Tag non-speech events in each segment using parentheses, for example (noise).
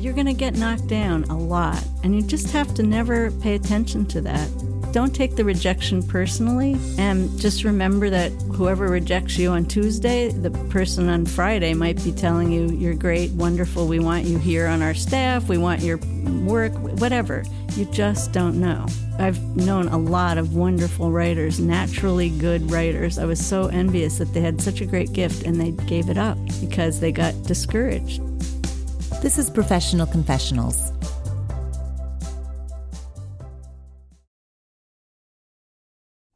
you're going to get knocked down a lot. And you just have to never pay attention to that. Don't take the rejection personally. And just remember that whoever rejects you on Tuesday, the person on Friday might be telling you, You're great, wonderful, we want you here on our staff, we want your work, whatever. You just don't know. I've known a lot of wonderful writers, naturally good writers. I was so envious that they had such a great gift and they gave it up because they got discouraged. This is Professional Confessionals.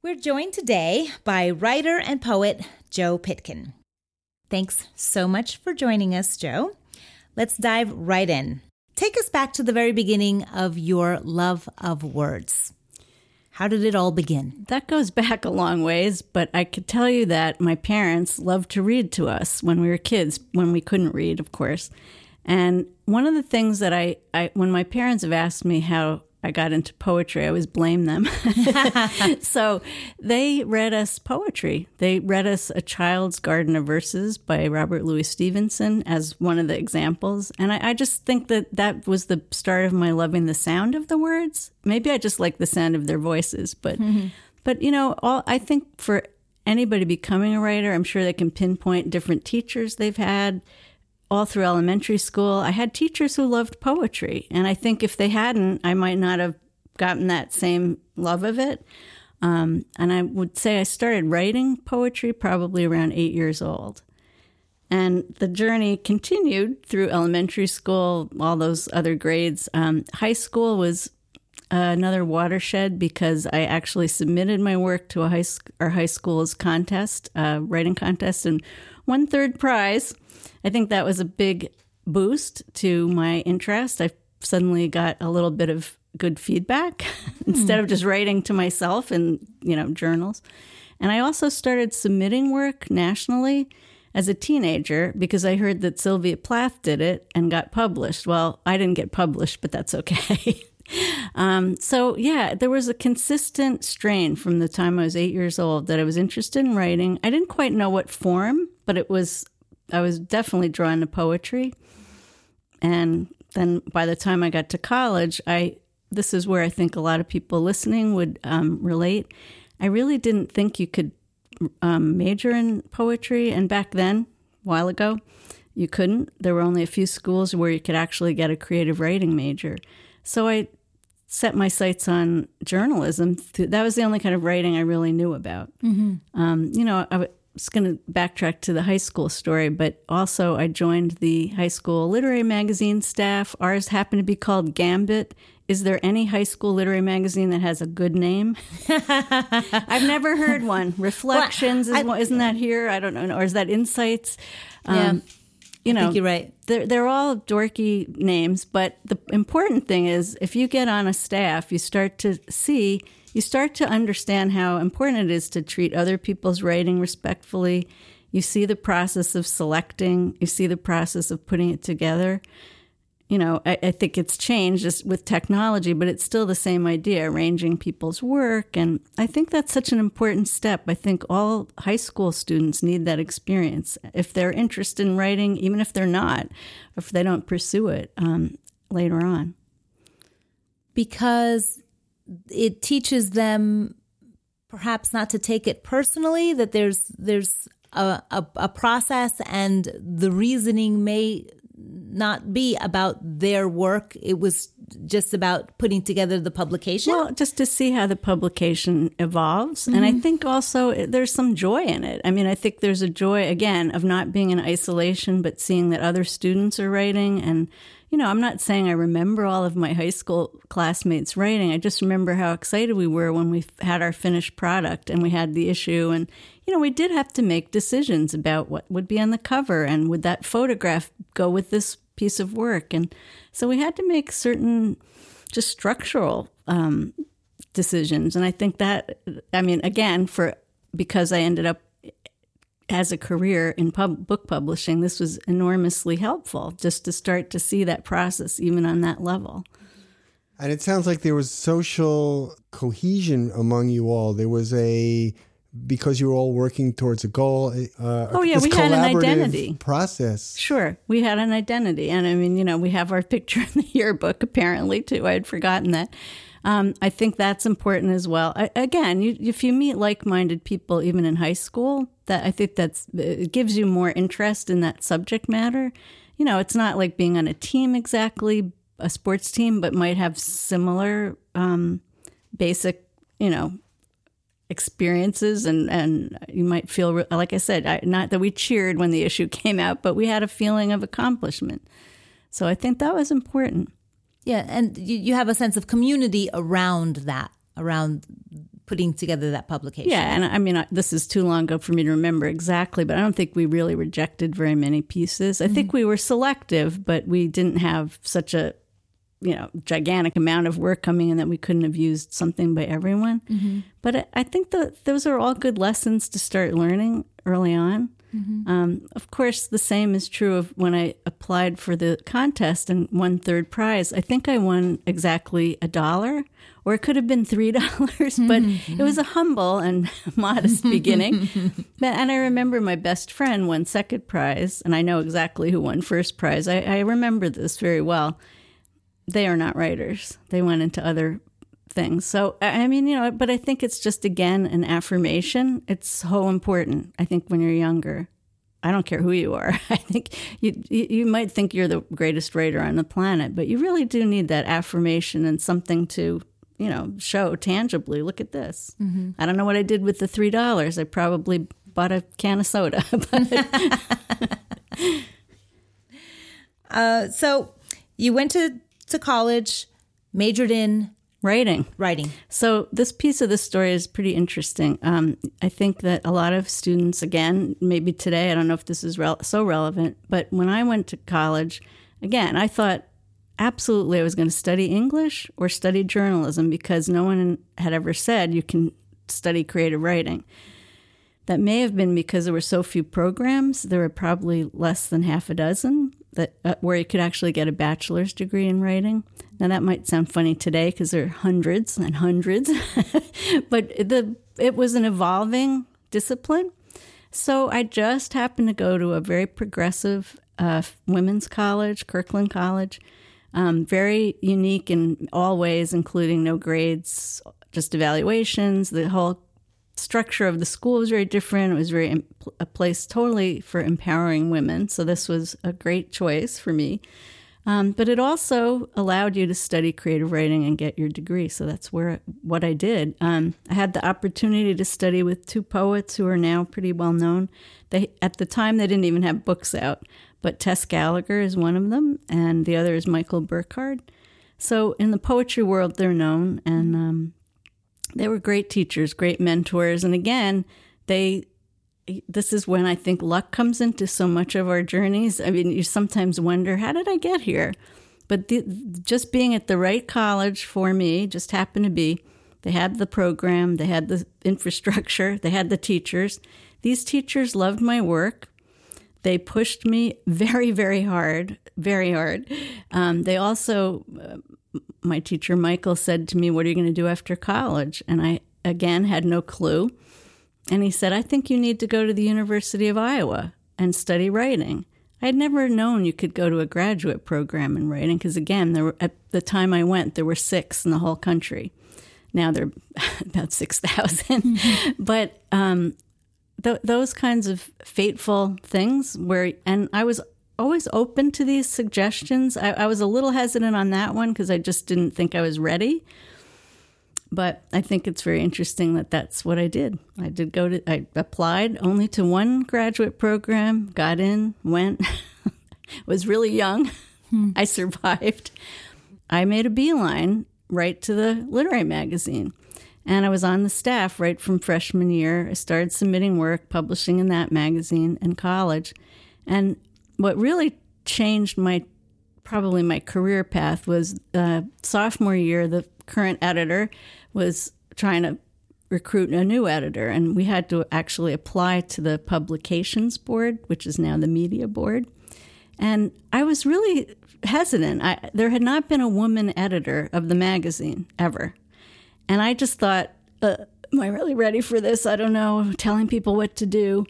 We're joined today by writer and poet Jo Pitkin. Thanks so much for joining us, Jo. Let's dive right in. Take us back to the very beginning of your love of words. How did it all begin? That goes back a long ways, but I could tell you that my parents loved to read to us when we were kids, when we couldn't read, of course. And one of the things that I, I when my parents have asked me how I got into poetry, I always blame them. (laughs) so they read us poetry. They read us A Child's Garden of Verses by Robert Louis Stevenson as one of the examples. And I, I just think that that was the start of my loving the sound of the words. Maybe I just like the sound of their voices, but, mm-hmm. (laughs) but you know, all I think for anybody becoming a writer, I'm sure they can pinpoint different teachers they've had all through elementary school, I had teachers who loved poetry. And I think if they hadn't, I might not have gotten that same love of it. Um, and I would say I started writing poetry probably around eight years old. And the journey continued through elementary school, all those other grades. Um, high school was another watershed because I actually submitted my work to a high, our high school's contest, uh, writing contest, and won third prize. I think that was a big boost to my interest. I suddenly got a little bit of good feedback (laughs) instead of hmm. just writing to myself in, you know, journals. And I also started submitting work nationally as a teenager because I heard that Sylvia Plath did it and got published. Well, I didn't get published, but that's okay. (laughs) um, so, yeah, there was a consistent strain from the time I was eight years old that I was interested in writing. I didn't quite know what form, but it was I was definitely drawn to poetry. And then by the time I got to college, I this is where I think a lot of people listening would um, relate. I really didn't think you could um, major in poetry, and back then, a while ago, you couldn't. There were only a few schools where you could actually get a creative writing major. So I set my sights on journalism. That was the only kind of writing I really knew about. Mm-hmm. Um, you know, I, was going to backtrack to the high school story, but also I joined the high school literary magazine staff. Ours happened to be called Gambit. Is there any high school literary magazine that has a good name? (laughs) I've never heard one. Reflections well, I, is, not that here? I don't know, or is that Insights? Yeah, um, you know, you're right. They're they're all dorky names, but the important thing is if you get on a staff, you start to see you start to understand how important it is to treat other people's writing respectfully. You see the process of selecting, you see the process of putting it together. You know, I, I think it's changed with technology, but it's still the same idea, arranging people's work. And I think that's such an important step. I think all high school students need that experience. If they're interested in writing, even if they're not, if they don't pursue it um, later on. Because it teaches them perhaps not to take it personally that there's there's a, a, a, process and the reasoning may not be about their work it was just about putting together the publication well just to see how the publication evolves mm-hmm. and i mm-hmm. think also there's some joy in it i mean i think there's a joy again of not being in isolation but seeing that other students are writing and you know, I'm not saying I remember all of my high school classmates writing. I just remember how excited we were when we had our finished product and we had the issue. And, you know, we did have to make decisions about what would be on the cover and would that photograph go with this piece of work. And so we had to make certain just structural um, decisions. And I think that, I mean, again, for because I ended up as a career in pub- book publishing, this was enormously helpful just to start to see that process even on that level. And it sounds like there was social cohesion among you all. There was a because you were all working towards a goal. Uh, oh yeah, we had an identity process. Sure, we had an identity, and I mean, you know, we have our (laughs) picture in the yearbook apparently too. I had forgotten that. Um, I think that's important as well. I, again, you, if you meet like-minded people, even in high school, that I think that's it gives you more interest in that subject matter. You know, it's not like being on a team exactly, a sports team, but might have similar um, basic, you know, experiences and and you might feel like I said I, not that we cheered when the issue (laughs) came out but we had a feeling of accomplishment so I think that was important yeah and you, you have a sense of community around that around putting together that publication yeah and I mean I, this is too long ago for me to remember exactly but I don't think we really rejected very many pieces I mm-hmm. think we were selective but we didn't have such a you know gigantic amount of work coming in that we couldn't have used something by everyone. Mm-hmm. But I, I, think that those are all good lessons to start learning early on. Mm-hmm. Um, of course, the same is true of when I applied for the contest and won third prize. I think I won exactly a dollar, or it could have been three (laughs) dollars, but mm-hmm. it was a humble and (laughs) modest (laughs) beginning. and I remember my best friend won second prize, and I know exactly who won first prize. I, I remember this very well they are not writers. They went into other things. So, I mean, you know, but I think it's just, again, an affirmation. It's so important, I think, when you're younger. I don't care who you are. (laughs) I think you you might think you're the greatest writer on the planet, but you really do need that affirmation and something to you know show tangibly. Look at this. Mm-hmm. I don't know what I did with the three dollars. I probably bought a can of soda. (laughs) (laughs) uh, so you went to to college, majored in writing. Writing. So this piece of the story is pretty interesting. Um, I think that a lot of students, again, maybe today, I don't know if this is re- so relevant, but when I went to college, again, I thought absolutely I was going to study English or study journalism because no one had ever said you can study creative writing. That may have been because there were so few programs. There were probably less than half a dozen that uh, where you could actually get a bachelor's degree in writing. Now that might sound funny today because there are hundreds and hundreds, (laughs) but the it was an evolving discipline. So I just happened to go to a very progressive uh, women's college, Kirkland College, um, very unique in all ways, including no grades, just evaluations. The whole structure of the school was very different. It was very a place totally for empowering women. So this was a great choice for me. Um, but it also allowed you to study creative writing and get your degree. So that's where what I did. Um, I had the opportunity to study with two poets who are now pretty well known. They at the time they didn't even have books out, but Tess Gallagher is one of them, and the other is Michael Burkard. So in the poetry world, they're known, and um, they were great teachers, great mentors. And again, they this is when I think luck comes into so much of our journeys. I mean, you sometimes wonder, how did I get here? But the, just being at the right college for me just happened to be. They had the program, they had the infrastructure, they had the teachers. These teachers loved my work. They pushed me very, very hard, very hard. Um, they also my teacher Michael said to me, What are you going to do after college? And I, again, had no clue. And he said, I think you need to go to the University of Iowa and study writing. I had never known you could go to a graduate program in writing because, again, there were, at the time I went, there were six in the whole country. Now there are (laughs) about 6,000. Mm-hmm. (laughs) But um, th- those kinds of fateful things where, and I was always open to these suggestions. I, I was a little hesitant on that one because I just didn't think I was ready. But I think it's very interesting that that's what I did. I did go to, I applied only to one graduate program, got in, went, (laughs) was really young. Hmm. (laughs) I survived. I made a beeline right to the literary magazine. And I was on the staff right from freshman year. I started submitting work, publishing in that magazine in college. And what really changed my probably my career path was uh, sophomore year. The current editor was trying to recruit a new editor, and we had to actually apply to the publications board, which is now the media board. And I was really hesitant. I, there had not been a woman editor of the magazine ever, and I just thought. Uh, am I really ready for this? I don't know, telling people what to do.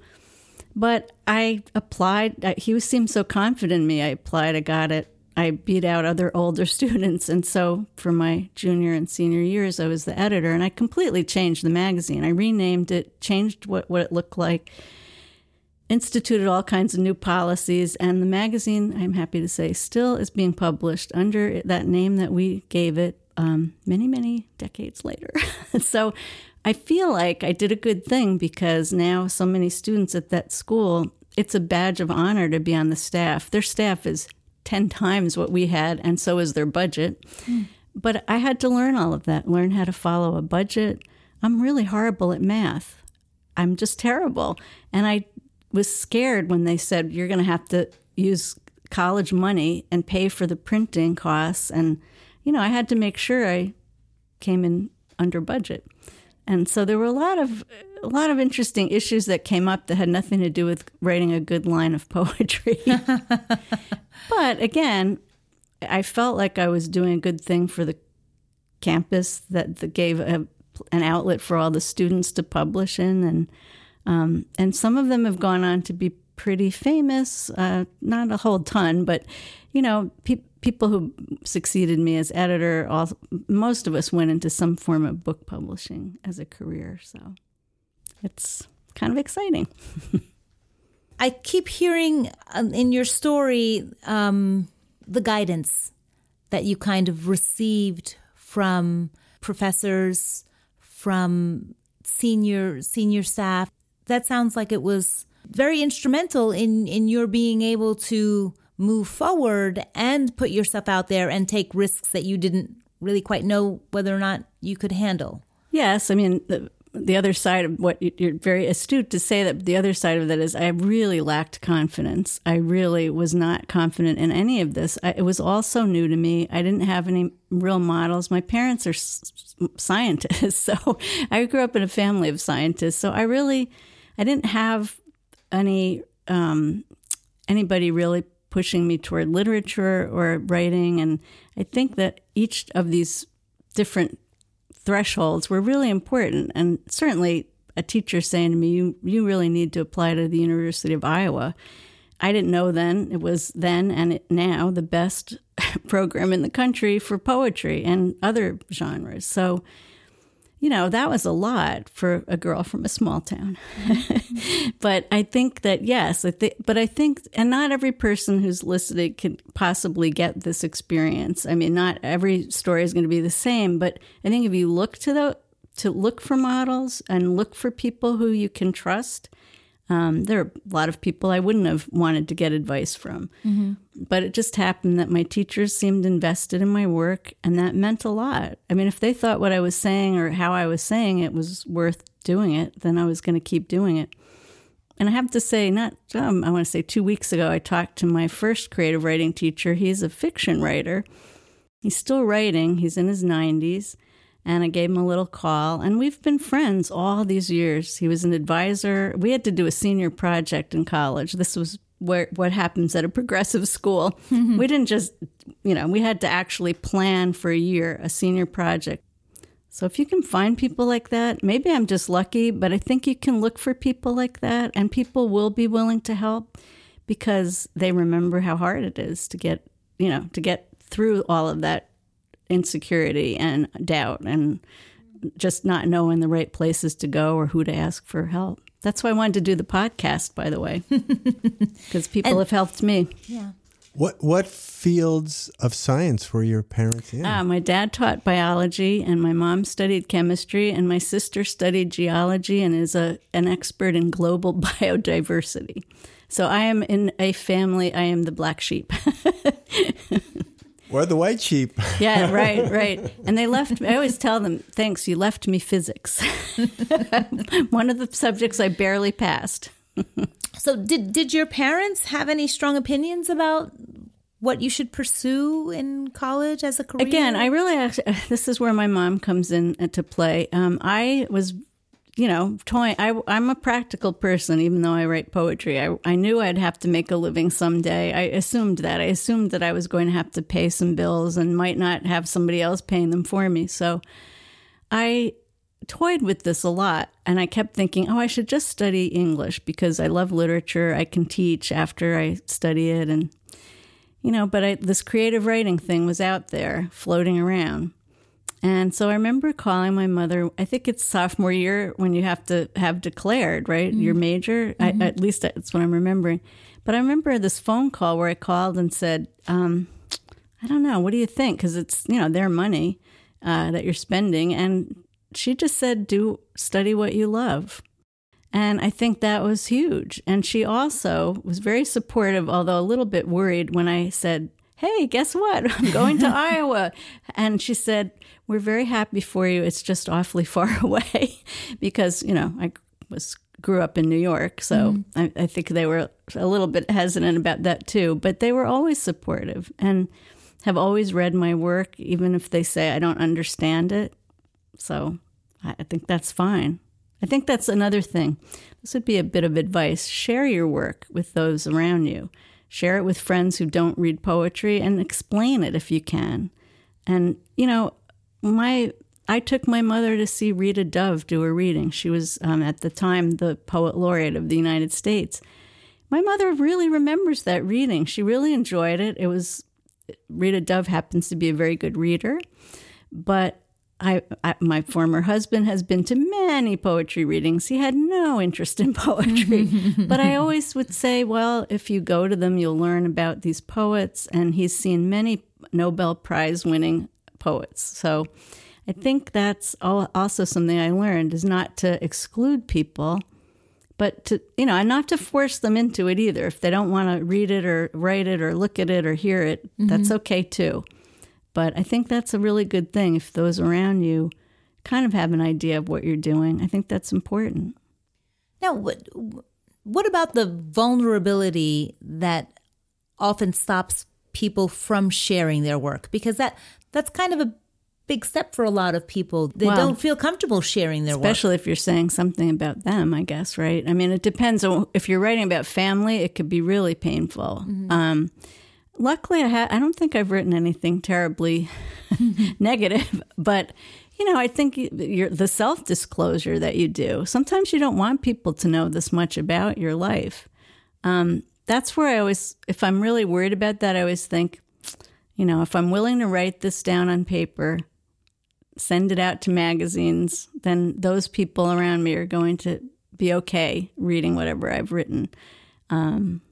But I applied. He seemed so confident in me. I applied. I got it. I beat out other older (laughs) students. And so for my junior and senior years, I was the editor and I completely changed the magazine. I renamed it, changed what, what it looked like, instituted all kinds of new policies. And the magazine, I'm happy to say, still is being published under that name that we gave it um, many, many decades later. (laughs) so I feel like I did a good thing because now so many students at that school, it's a badge of honor to be on the staff. Their staff is 10 times what we had, and so is their budget. Mm. But I had to learn all of that, learn how to follow a budget. I'm really horrible at math. I'm just terrible. And I was scared when they said, you're going to have to use college money and pay for the printing costs. And, you know, I had to make sure I came in under budget. And so there were a lot of a lot of interesting issues that came up that had nothing to do with writing a good line of (laughs) poetry. (laughs) but again, I felt like I was doing a good thing for the campus that, that gave a, an outlet for all the students to publish in, and um, and some of them have gone on to be pretty famous. Uh, not a whole ton, but you know, pe- people who succeeded me as editor, all, most of us went into some form of book publishing as a career. So it's kind of exciting. (laughs) I keep hearing um, in your story um, the guidance that you kind of received from professors, from senior senior staff. That sounds like it was very instrumental in in your being able to move forward and put yourself out there and take risks that you didn't really quite know whether or not you could handle. Yes, I mean the, the other side of what you're very astute to say that the other side of that is I really lacked confidence. I really was not confident in any of this. I, it was all so new to me. I didn't have any real models. My parents are s- scientists, (laughs) so I grew up in a family of scientists. So I really, I didn't have any um, anybody really pushing me toward literature or writing. And I think that each of these different thresholds were really important. And certainly a teacher saying to me, you, you really need to apply to the University of Iowa. I didn't know then, it was then and now the best (laughs) program in the country for poetry and other genres. So you know, that was a lot for a girl from a small town. (laughs) but I think that, yes, I th- but I think, and not every person who's listening can possibly get this experience. I mean, not every story is going to be the same, but I think if you look to the, to look for models and look for people who you can trust, um, there are a lot of people I wouldn't have wanted to get advice from. Mm-hmm. But it just happened that my teachers seemed invested in my work, and that meant a lot. I mean, if they thought what I was saying or how I was saying it was worth doing it, then I was going to keep doing it. And I have to say, not, um, I want to say two weeks ago, I talked to my first creative writing teacher. He's a fiction writer. He's still writing, he's in his 90s and I gave him a little call. And we've been friends all these years. He was an advisor. We had to do a senior project in college. This was where what happens at a progressive school. Mm-hmm. (laughs) We didn't just, you know, we had to actually plan for a year a senior project. So if you can find people like that, maybe I'm just lucky, but I think you can look for people like that and people will be willing to help because they remember how hard it is to get, you know, to get through all of that insecurity and doubt and just not knowing the right places to go or who to ask for help. That's why I wanted to do the podcast, by the way, (laughs) because people and, have helped me. Yeah. What what fields of science were your parents in? Uh, my dad taught biology, and my mom studied chemistry, and my sister studied geology and is a an expert in global (laughs) biodiversity. So I am in a family. I am the black sheep. (laughs) Or the white sheep. (laughs) yeah, right, right. And they left I always tell them, thanks, you left me physics. (laughs) One of the subjects I barely passed. (laughs) so did did your parents have any strong opinions about what you should pursue in college as a career? Again, I really actually, this is where my mom comes in to play. Um, I was you know, toy. I, I'm a practical person, even though I write poetry. I, I knew I'd have to make a living someday. I assumed that. I assumed that I was going to have to pay some bills and might not have somebody else paying them for me. So I toyed with this a lot and I kept thinking, oh, I should just study English because I love literature. I can teach after I study it. And, you know, but I, this creative writing thing was out there floating around. And so I remember calling my mother, I think it's sophomore year when you have to have declared, right? Mm-hmm. Your major. Mm-hmm. I, at least that's what I'm remembering. But I remember this phone call where I called and said, um, I don't know, what do you think? Because it's, you know, their money uh, that you're spending. And she just said, do study what you love. And I think that was huge. And she also was very supportive, although a little bit worried when I said, Hey, guess what? (laughs) I'm going to (laughs) Iowa. And she said, We're very happy for you. It's just awfully (laughs) far away because, you know, I was grew up in New York. So mm-hmm. I, I think they were a little bit hesitant about that too. But they were always supportive and have always read my work, even if they say I don't understand it. So I think that's fine. I think that's another thing. This would be a bit of advice. Share your work with those around you. Share it with friends who don't read poetry and explain it if you can. And, you know, my I took my mother to see Rita Dove do a reading. She was, um, at the time, the poet laureate of the United States. My mother really remembers that reading. She really enjoyed it. It was, Rita Dove happens to be a very good reader, but I, I, my former husband has been to many poetry readings. He had no interest in (laughs) poetry, (laughs) but I always would say, well, if you go to them, you'll learn about these poets. And he's seen many Nobel Prize winning poets. So I think that's also something I learned is not to exclude people, but to, you know, and not to force them into it either. If they don't want to read it or write it or look at it or hear it, mm-hmm. that's okay too. But I think that's a really good thing if those around you kind of have an idea of what you're doing. I think that's important. Now, what, what about the vulnerability that often stops people from sharing their work? Because that that's kind of a big step for a lot of people. They well, don't feel comfortable sharing their especially work. Especially if you're saying something about them, I guess, right? I mean, it depends on if you're writing about family, it could be really painful. Mm-hmm. Um, luckily, I, ha- I don't think I've written anything terribly (laughs) negative, but you know, I think the self disclosure that you do. Sometimes you don't want people to know this much about your life. Um, that's where I always, if I'm really worried about that, I always think, you know, if I'm willing to write this down on paper, send it out to magazines, then those people around me are going to be okay reading whatever I've written. Um,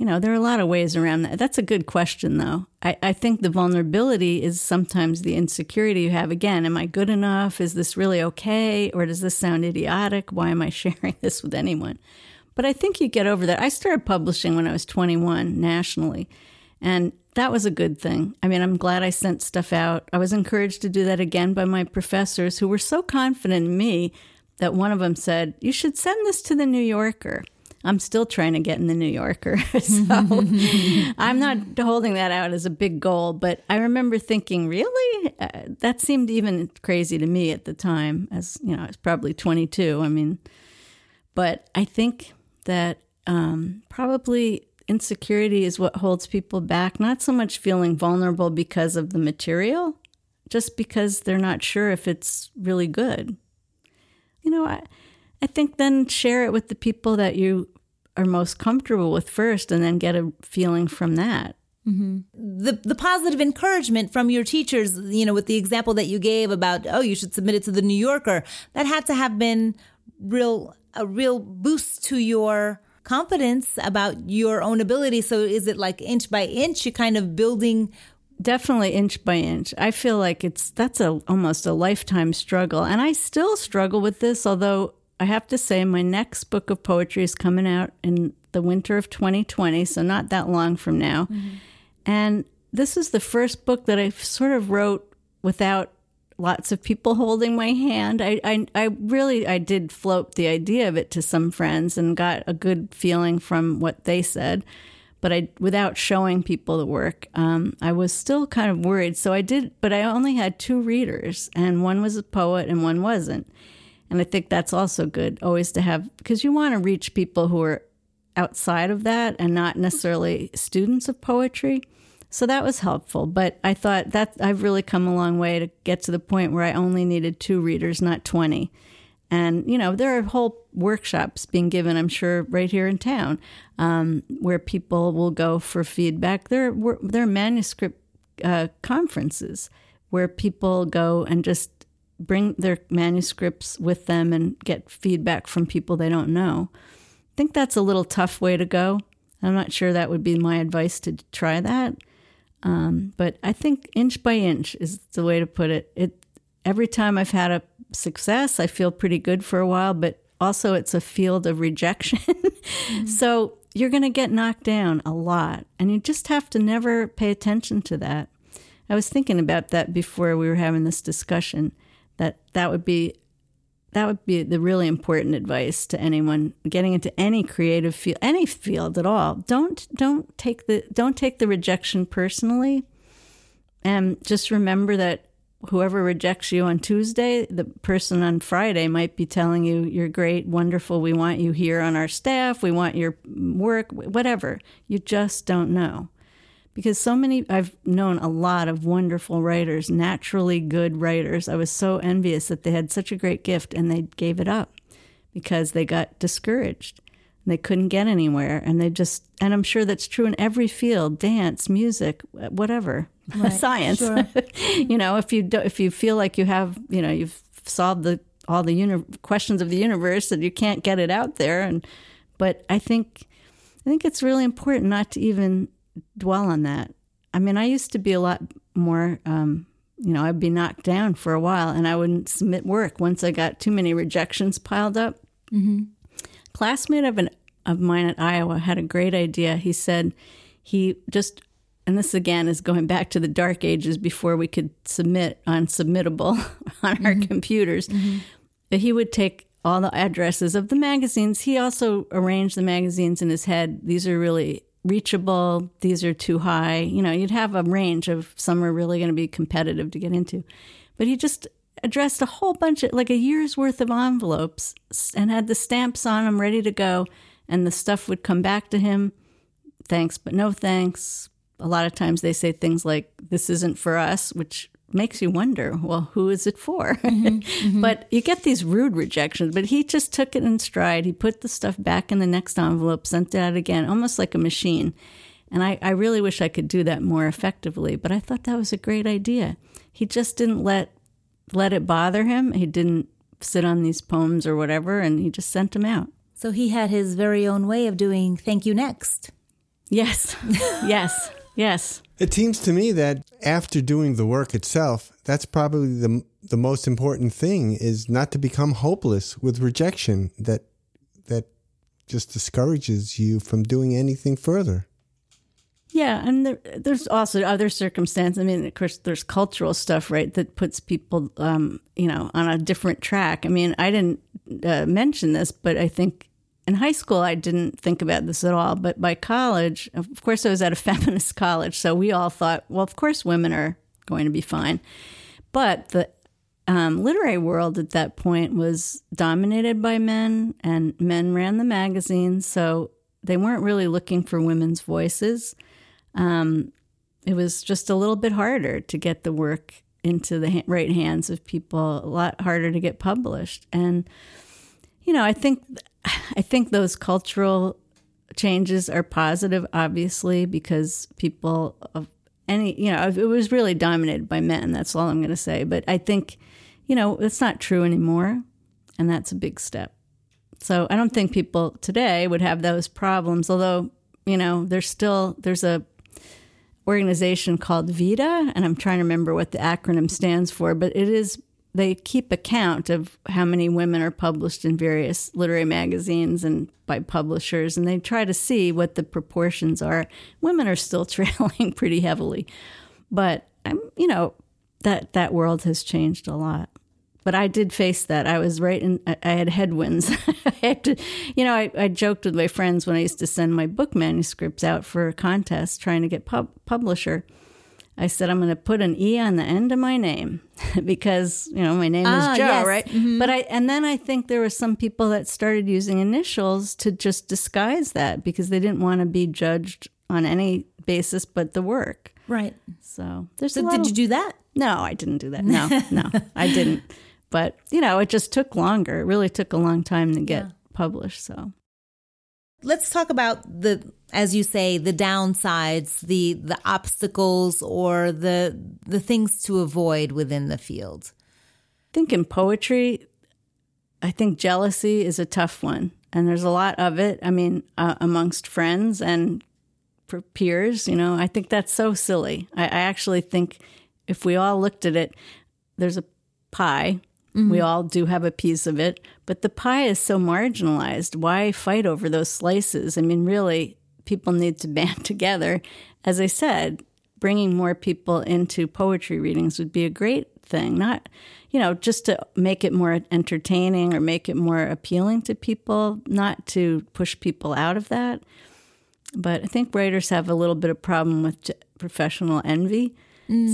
you know, there are a lot of ways around that. That's a good question, though. I, I think the vulnerability is sometimes the insecurity you have. Again, am I good enough? Is this really okay? Or does this sound idiotic? Why am I (laughs) sharing this with anyone? But I think you get over that. I started publishing when I was 21 nationally, and that was a good thing. I mean, I'm glad I sent stuff out. I was encouraged to do that again by my professors who were so confident in me that one of them said, You should send this to the New Yorker. I'm still trying to get in the New Yorker. (laughs) so (laughs) I'm not holding that out as a big goal, but I remember thinking, really? Uh, that seemed even crazy to me at the time, as you know, I was probably 22. I mean, but I think that um, probably insecurity is what holds people back, not so much feeling vulnerable because of the material, just because they're not sure if it's really good. You know, I I think then share it with the people that you are most comfortable with first, and then get a feeling from that. Mm-hmm. The the positive encouragement from your teachers, you know, with the example that you gave about, oh, you should submit it to the New Yorker, that had to have been real a real boost to your confidence about your own ability. So is it like inch by inch, you kind of building definitely inch by inch. I feel like it's that's a almost a lifetime struggle, and I still struggle with this. Although I have to say, my next book of poetry is coming out in the winter of 2020, so not that long from now. Mm-hmm. And this is the first book that I sort of wrote without lots of people holding my hand. I, I, I really I did float the idea of it to some friends and got a good feeling from what they said, but I without showing people the work. Um, I was still kind of worried, so I did. But I only had two readers, and one was a poet and one wasn't. And I think that's also good, always to have, because you want to reach people who are outside of that and not necessarily students of poetry. So that was helpful. But I thought that I've really come a long way to get to the point where I only needed two readers, not 20. And, you know, there are whole workshops being given, I'm sure, right here in town, um, where people will go for feedback. There, there are manuscript uh, conferences where people go and just bring their manuscripts with them and get feedback from people they don't know. I think that's a little tough way to go. I'm not sure that would be my advice to try that. Um, but I think inch by inch is the way to put it. It every time I've had a success, I feel pretty good for a while, but also it's a field of rejection. (laughs) mm-hmm. So you're going to get knocked down a lot, and you just have to never pay attention to that. I was thinking about that before we were having this discussion that that would be that would be the really important advice to anyone getting into any creative field any field at all. Don't don't take the don't take the rejection personally. And just remember that whoever rejects you on Tuesday the person on Friday might be telling you you're great wonderful. We want you here on our staff. We want your work whatever. You just don't know because so many I've known a lot of wonderful writers, naturally good writers. I was so envious that they had such a great gift and they gave it up because they got discouraged. They couldn't get anywhere and they just and I'm sure that's true in every field, dance, music, whatever. (laughs) Right. Science. Sure. (laughs) you know, if you do, if you feel like you have, you know, you've solved the all the uni- questions of the universe and you can't get it out there and but I think I think it's really important not to even dwell on that. I mean, I used to be a lot more, um, you know, I'd be knocked down for a while and I wouldn't submit work once I got too many rejections piled up. Mm-hmm. Classmate of, an, of mine at Iowa had a great idea. He said he just, and this again is going back to the dark ages before we could submit (laughs) on submittable on mm-hmm. our computers. Mm-hmm. But he would take all the addresses of the magazines. He also arranged the magazines in his head. These are really reachable, these are too high. You know, you'd have a range of some are really going to be competitive to get into. But he just addressed a whole bunch of like a year's worth of envelopes and had the stamps on them ready to go. And the stuff would come back to him. Thanks, but no thanks. A lot of times they say things like, this isn't for us, which makes you wonder, well, who is it for? (laughs) Mm-hmm, mm-hmm. but you get these rude rejections. But he just took it in stride. He put the stuff back in the next envelope, sent it out again, almost like a machine. And I, I really wish I could do that more effectively. But I thought that was a great idea. He just didn't let let it bother him. He didn't sit on these poems or whatever, and he just sent them out. So he had his very own way of doing thank you next. Yes. (laughs) yes. Yes. It seems to me that after doing the work itself, that's probably the the most important thing is not to become hopeless with rejection that that just discourages you from doing anything further. Yeah, and there, there's also other circumstances. I mean, of course, there's cultural stuff, right, that puts people, um, you know, on a different track. I mean, I didn't uh, mention this, but I think in high school, I didn't think about this at all. But by college, of course, I was at a (laughs) feminist college. So we all thought, well, of course, women are going to be fine. But the um, literary world at that point was dominated by men, and men ran the magazines. So they weren't really looking for women's voices. Um, it was just a little bit harder to get the work into the right hands of people, a lot harder to get published. And, you know, I think I think those cultural changes are positive, obviously, because people of any, you know, it was really dominated by men. That's all I'm going to say. But I think, you know, it's not true anymore. And that's a big step. So I don't think people today would have those problems, although, you know, there's still, there's a, organization called VIDA, and I'm trying to remember what the acronym stands for, but it is they keep account of how many women are published in various literary magazines and by publishers, and they try to see what the proportions are. Women are still (laughs) trailing pretty heavily, but um, you know that that world has changed a lot. But I did face that. I was right in. I had headwinds. (laughs) I had to, you know, I, I, joked with my friends when I used to send my book manuscripts out for a contest, trying to get pub- publisher I said, I'm going to put an E on the end of my name (laughs) because, you know, my name ah, is Jo, yes. right? Mm-hmm. But I, and then I think there were some people that started using initials to just disguise that because they didn't want to be judged on any basis but the work. Right. So there's So a lot did of- you do that? No, I didn't do that. No, (laughs) no, I didn't. But you know, it just took longer. It really took a long time to get Yeah. published. So Let's talk about the as you say the downsides, the the obstacles or the the things to avoid within the field. I think in poetry, I think jealousy is a tough one, and there's a lot of it. I mean, uh, amongst friends and peers, you know, I think that's so silly. I, I actually think if we all looked at it, there's a pie. We all do have a piece of it, but the pie is so marginalized. Why fight over those slices? I mean, really, people need to (laughs) band together. As I said, bringing more people into poetry readings would be a great thing. Not, you know, just to make it more entertaining or make it more appealing to people, not to push people out of that. But I think writers have a little bit of problem with professional envy.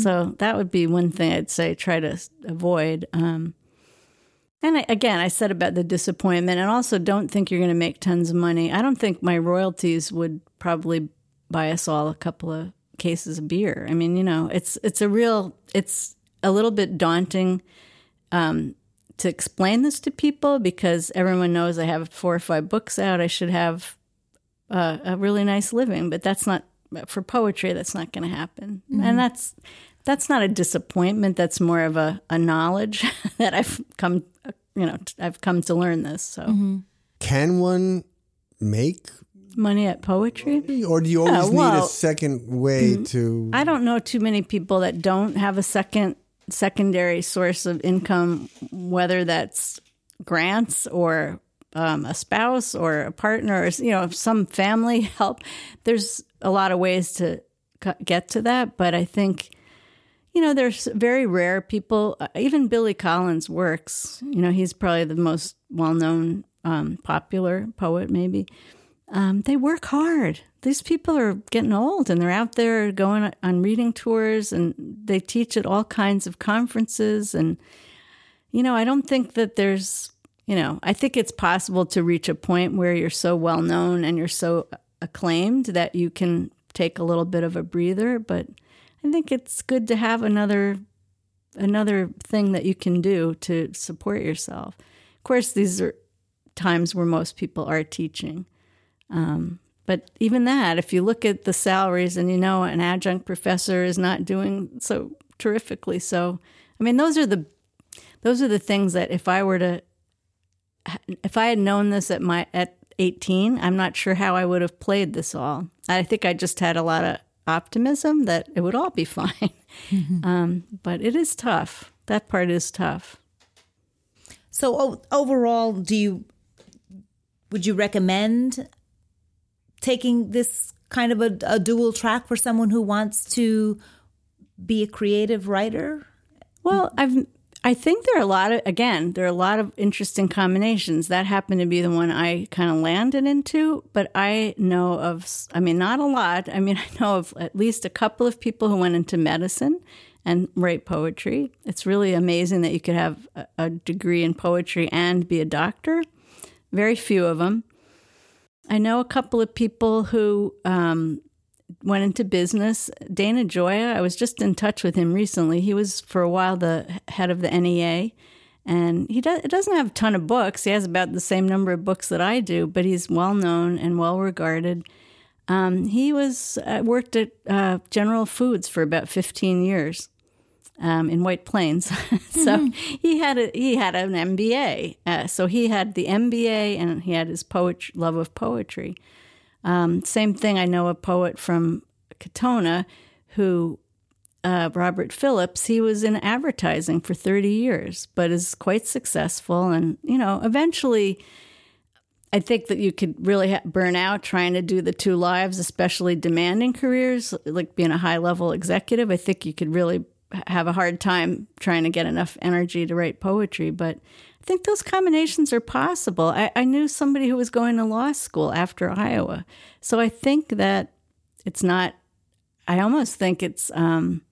So that would be one thing I'd say try to avoid. Um, and I, again, I said about the disappointment, and also don't think you're going to make tons of money. I don't think my royalties would probably buy us all a couple of cases of beer. I mean, you know, it's it's a real, it's a little bit daunting um, to explain this to people because everyone knows I have four or five books out. I should have uh, a really nice living, but that's not for poetry. That's not going to happen, and that's that's not a disappointment. That's more of a, a knowledge (laughs) that I've come, you know, I've come to learn this. So Can one make, money at poetry. or do you always need well- a second way to? I don't know too many people that don't have a second secondary source of income, whether that's grants or um, a spouse or a partner or you know some family (laughs) help. There's a lot of ways to get to that, but I think you know there's very rare people. uh, Even Billy Collins works. You know he's probably the most well known um, popular poet, maybe um, they work hard. These people are getting old and they're out there going on reading tours and they teach at all kinds of conferences. And, you know, I don't think that there's, you know, I think it's possible to reach a point where you're so well known and you're so acclaimed that you can take a little bit of a breather. But I think it's good to have another another thing that you can do to support yourself. Of course, these are times where most people are teaching. Um, but even that, if you look at the salaries and you know an adjunct professor is not doing so terrifically, so I mean those are the those are the things that if I were to if I had known this at my at 18, I'm not sure how I would have played this all. I think I just had a lot of optimism that it would all be (laughs) fine. Um, but it is tough. That part is tough. So o- overall, do you would you recommend taking this kind of a, a dual track for someone who wants to be a creative writer? Well, I've I think there are a lot of again, there are a lot of interesting combinations. That happened to be the one I kind of landed into, but I know of I mean not a lot. I mean, (laughs) I know of at least a couple of people who went into medicine and write poetry. It's really amazing that you could have a, degree in poetry and be a doctor. Very few of them. I know a couple of people who um, went into business. Dana Gioia, I was just in touch with him recently. He was for a while the head of the NEA, and he does, doesn't have a ton of books. He has about the same number of books that I do, but he's well known and well regarded. Um, he was uh, worked at uh, General Foods for about fifteen years um, in White Plains. (laughs) so he had a, he had an MBA. Uh, so he had the MBA and he had his poet love of poetry. Um, same thing. I know a poet from Katonah who. Uh, Robert Phillips, he was in advertising for 30 years, but is quite successful. And, you know, eventually, I think that you could really ha- burn out trying to do the two lives, especially demanding careers, like being a high level executive. I think you could really have a hard time trying to get enough energy to write poetry. But think those combinations are possible. I, I knew somebody who was going to law school after Iowa. So I think that it's not, I almost think it's um,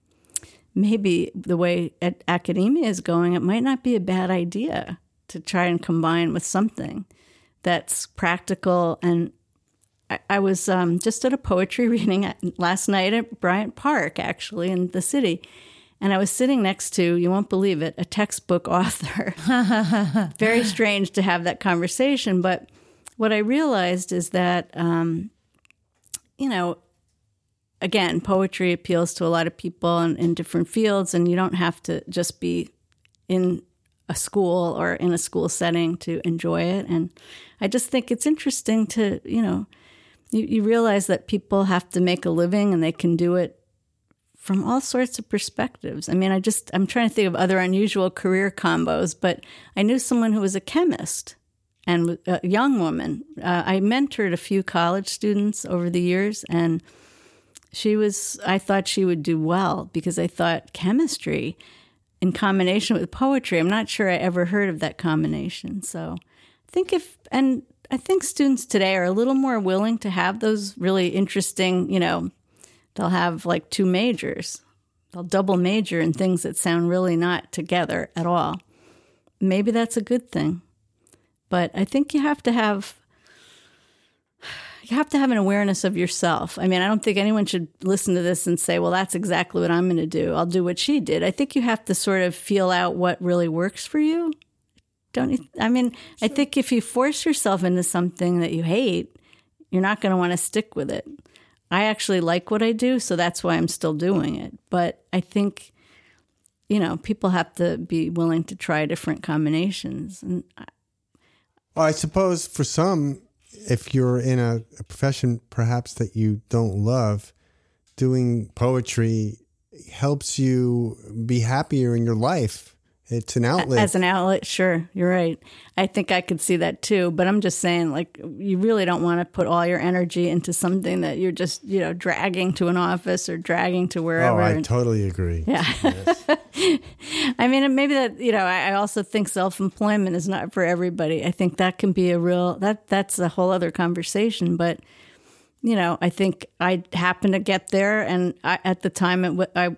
maybe the way academia is going, it might not be a bad idea to try and combine with something that's practical and I, I was um, just at a poetry (laughs) reading last night at Bryant Park, actually, in the city. And I was sitting next to, you won't believe it, a textbook (laughs) author. (laughs) Very strange to have that conversation. But what I realized is that, um, you know, again, poetry appeals to a lot of people in, in different fields, and you don't have to just be in a school or in a school setting to enjoy it. And I just think it's interesting to, you know, you, you realize that people have to make a living and they can do it from all sorts of perspectives. I mean, I just, I'm trying to think of other unusual career combos, but I knew someone who was a chemist and a young woman. Uh, I mentored a few college students over the years, and she was, I thought she would do well because I thought chemistry in combination with poetry, I'm not sure I ever heard of that combination. So I think if, and I think students today are a little more willing to have those really interesting, you know, they'll have like two majors. They'll double major in things that sound really not together at all. Maybe that's a good thing. But I think you have to have you have to have an awareness of yourself. I mean, I don't think anyone should listen to this and say, well, that's exactly what I'm going to do. I'll do what she did. I think you have to sort of feel out what really works for you. Don't you? I mean, sure. I think if you force yourself into something that you hate, you're not going to want to stick with it. I actually like what I do, so that's why I'm still doing it. But I think, you know, people have to be willing to try different combinations. And I, well, I suppose for some, if you're in a, a profession perhaps that you don't love, doing poetry helps you be happier in your life it's an outlet. As an outlet, sure. You're right. I think I could see that too. But I'm just saying, like, you really don't want to put all your energy into something that you're just, you know, dragging to an office or dragging to wherever. Oh, I totally agree. Yeah. Yes. (laughs) I mean, maybe that, you know, I also think self employment is not for everybody. I think that can be a real, that that's a whole other conversation. But, you know, I think I happened to get there. And I, at the time, it, I,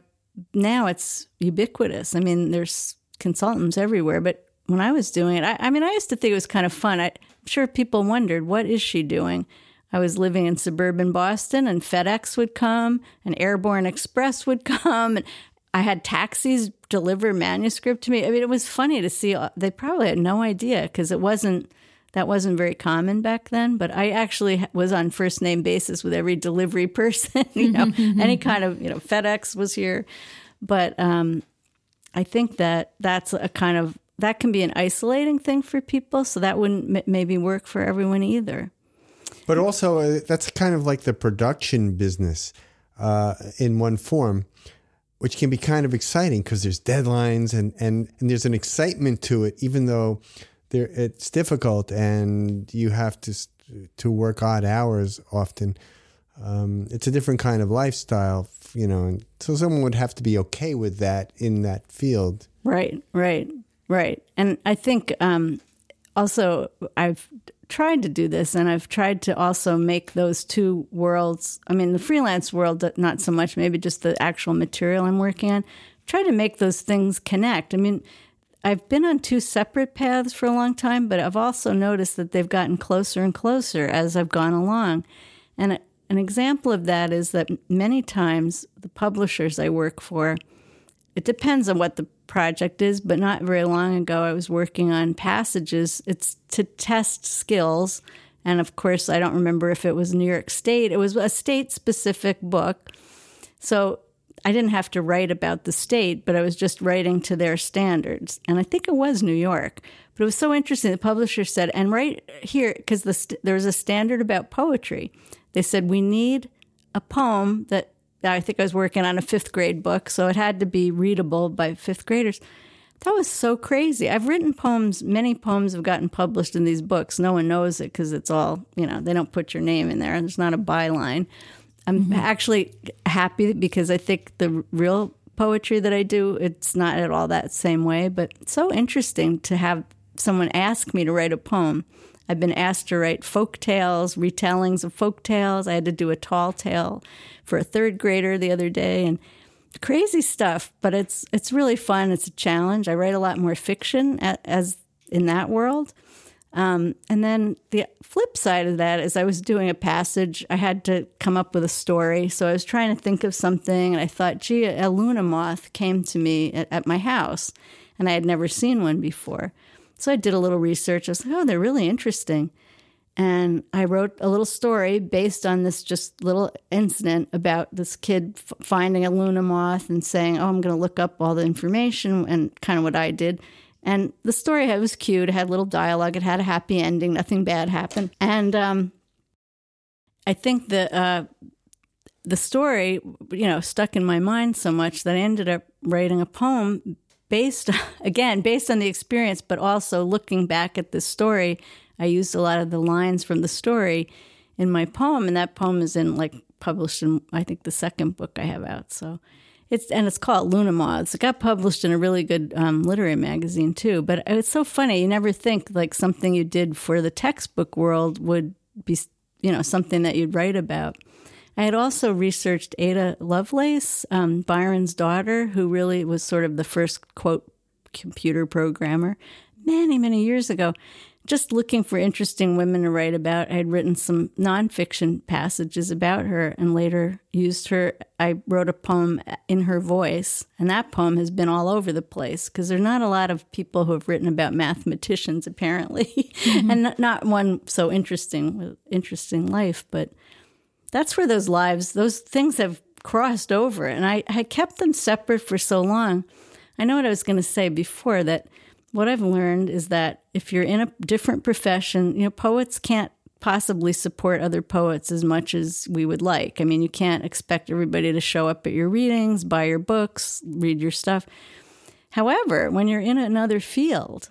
now it's ubiquitous. I mean, there's, consultants everywhere. But when I was doing it, I, I mean, I used to think it was kind of fun. I, am sure people wondered, what is she doing? I was living in suburban Boston, and FedEx would come, and Airborne Express would (laughs) come, and I had taxis deliver manuscript to me. I mean, it was funny to see. Uh, they probably had no idea because it wasn't that wasn't very common back then. But I actually was on first name basis with every delivery (laughs) person. you know, (laughs) any kind of you know FedEx was here, but um, I think that that's a kind of that can be an isolating thing for people, so that wouldn't m- maybe work for everyone either. But also, uh, that's kind of like the production business uh, in one form, which can be kind of exciting because there's deadlines and, and, and there's an excitement to it, even though there, it's difficult and you have to to work odd hours often. Um, it's a different kind of lifestyle you know, so someone would have to be okay with that in that field. Right, right, right. And I think um, also I've tried to do this and I've tried to also make those two worlds, I mean, the freelance world, not so much, maybe just the actual material I'm working on, try to make those things connect. I mean, I've been on two separate paths for a long time, but I've also noticed that they've gotten closer and closer as I've gone along. And an example of that is that many times the publishers I work for, it depends on what the project is, but not very long ago I was working on passages. It's to test skills. And of course, I don't remember if it was New York State, it was a state specific book. So I didn't have to write about the state, but I was just writing to their standards. And I think it was New York. But it was so interesting. The publisher said, and right here, because the st- there's a standard about poetry. They said, we need a poem that I think I was working on a fifth grade book, so it had to be readable by fifth graders. That was so crazy. I've written poems, many poems have gotten published in these books. No one knows it because it's all, you know, they don't put your name in there. There's not a byline. I'm mm-hmm. actually happy because I think the real poetry that I do, it's not at all that same way, but it's so interesting to have someone ask me to write a poem I've been asked to write folk tales, retellings of folk tales. I had to do a tall tale for a third grader the other day and crazy stuff, but it's it's really fun. It's a challenge. I write a lot more fiction as in that world. Um, and then the flip side of that is I was doing a passage, I had to come up with a story. So I was trying to think of something, and I thought, gee, a Luna moth came to me at, at my house, and I had never seen one before. So I did a little research. I was like, oh, they're really interesting. And I wrote a little story based on this just little incident about this kid f- finding a Luna moth and saying, oh, I'm going to look up all the information and kind of what I did. And the story was cute. It had little dialogue. It had a happy ending. Nothing bad happened. And um, I think the uh, the story, you know, stuck in my mind so much that I ended up writing a poem based (laughs) again based on the experience, but also looking back at this story. I used a lot of the lines from the story in my poem, and that poem is in like published in I think the second book I have out. So it's and it's called Luna Moths. It got published in a really good um, literary magazine too. But it's so funny. You never think like something you did for the textbook world would be, you know, something that you'd write about. I had also researched Ada Lovelace, um, Byron's daughter, who really was sort of the first quote computer programmer many, many years ago just looking for interesting women to write about. I had written some nonfiction passages about her and later used her. I wrote a poem in her voice, and that poem has been all over the place because there are not a lot of people who have written about mathematicians, (laughs) apparently, mm-hmm. and not one so interesting, interesting life. But that's where those lives, those things have crossed over, and I, I kept them separate for so long. I know what I was going to say before that what I've learned is that if you're in a different profession, you know, poets can't possibly support other poets as much as we would like. I mean, you can't expect everybody to show up at your readings, buy your books, read your stuff. However, when you're in another field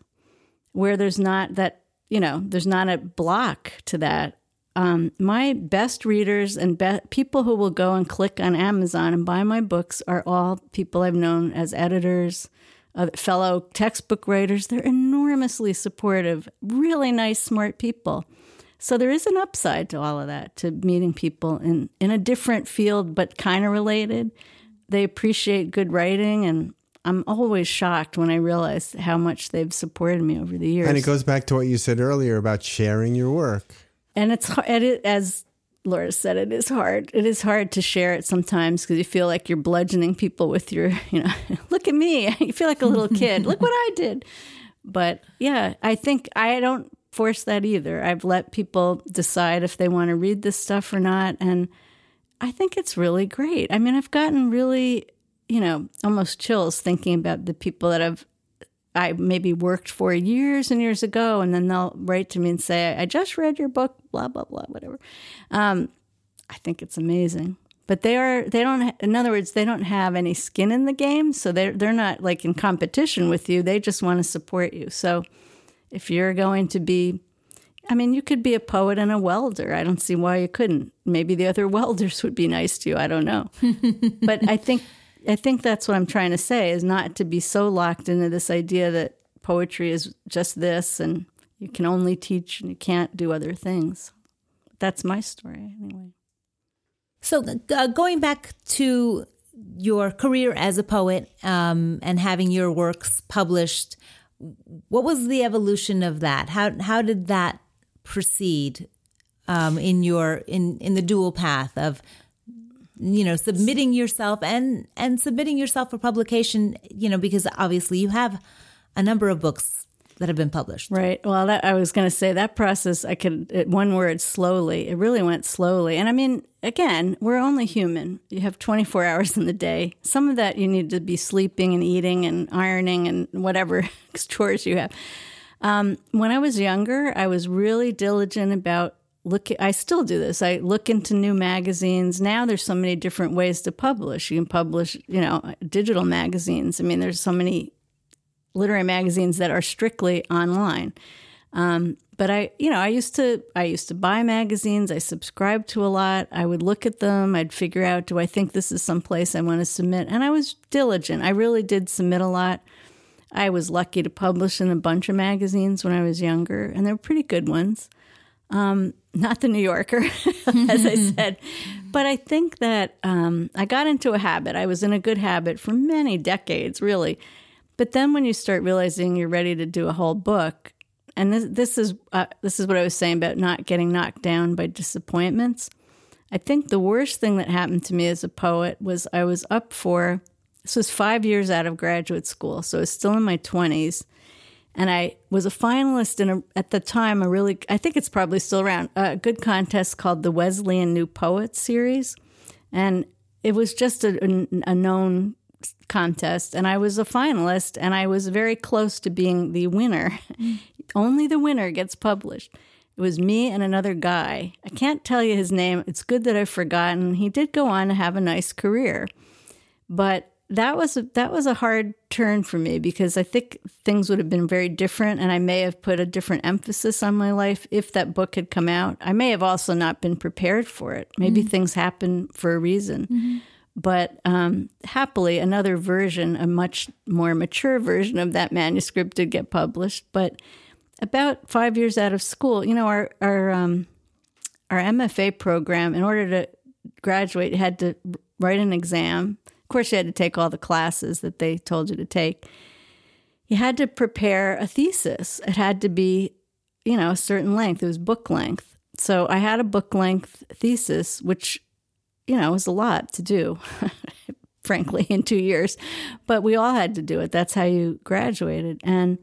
where there's not that, you know, there's not a block to that, um, my best readers and be- people who will go and click on Amazon and buy my books are all people I've known as editors, uh, fellow textbook writers. They're enormously supportive, really nice, smart people. So there is an upside to all of that, to meeting people in, in a different field, but kind of related. They appreciate good writing, and I'm always shocked when I realize how much they've supported me over the years. And it goes back to what you said earlier about sharing your work. And it's as Laura said, it is hard. It is hard to share it sometimes because you feel like you're bludgeoning people with your, (laughs) you know, look at me. (laughs) You feel like a little kid. look what I did. But yeah, I think I don't force that either. I've let people decide if they want to read this stuff or not. And I think it's really great. I mean, I've gotten really, you know, almost chills thinking about the people that I've I maybe worked for years and years ago, and then they'll write to me and say, "I just read your book, blah blah blah, whatever." Um, I think it's amazing, but they are they don't. In other words, they don't have any skin in the game, so they're they're not like in competition with you. They just want to support you. So if you're going to be I mean, you could be a poet and a welder. I don't see why you couldn't. Maybe the other (laughs) welders would be nice to you. I don't know. (laughs) but I think I think that's what I'm trying to say is not to be so locked into this idea that poetry is just this and you can only teach and you can't do other things. That's my story anyway. So, uh, going back to your career as a poet um, and having your works published, what was the evolution of that? How how did that proceed um, in your in in the dual path of you know submitting yourself and and submitting yourself for publication you know because obviously you have a number of books that have been published. Right. Well that, i was going to say that process i could one word slowly. It really went slowly. And i mean again we're only human. You have 24 (laughs) hours in the day. Some of that you need to be sleeping and eating and ironing and whatever (laughs) chores you have. Um, when i was younger i was really diligent about look i still do this. I look into new magazines. Now there's so many different ways to publish. You can publish you know digital magazines. I mean there's so many literary magazines that are strictly online. Um, but i you know i used to i used to buy magazines. I subscribed to a lot. I would look at them. I'd figure out do i think this is some place i want to submit? And i was diligent. I really did submit a lot. I was lucky to publish in a bunch of magazines when i was younger and they're pretty good ones um, not the New Yorker, (laughs) as I (laughs) said. But I think that um, I got into a habit. I was in a good habit for many decades, really. But then when you start realizing you're ready to do a whole book, and this this is uh, this is what I was saying about not getting knocked down by disappointments. I think the worst thing that happened to me as a poet was I was up for this was five years out of graduate school, so I was still in my twenties, and I was a finalist in a, at the time a really I think it's probably still around a good contest called the Wesleyan New Poets Series, and it was just a, a known contest and I was a finalist and I was very close to being the winner. (laughs) Only the winner gets published. It was me and another guy. I can't tell you his name. It's good that I've forgotten. He did go on to have a nice career. But that was a, that was a hard turn for me because I think things would have been very different and I may have put a different emphasis on my life if that book had come out. I may have also not been prepared for it. Maybe mm-hmm. things happen for a reason. Mm-hmm. But um, happily, another version, a much more mature version of that manuscript did get published. But about five years out of school, you know, our our um, our MFA program, in order to graduate, had to write an exam. Of course, you had to take all the classes that they told you to take. You had to prepare a thesis. It had to be, you know, a certain length. It was book length. So I had a book length thesis, which you know, was a lot to do, (laughs) frankly, in two years. But we all had to do it. That's how you graduated. And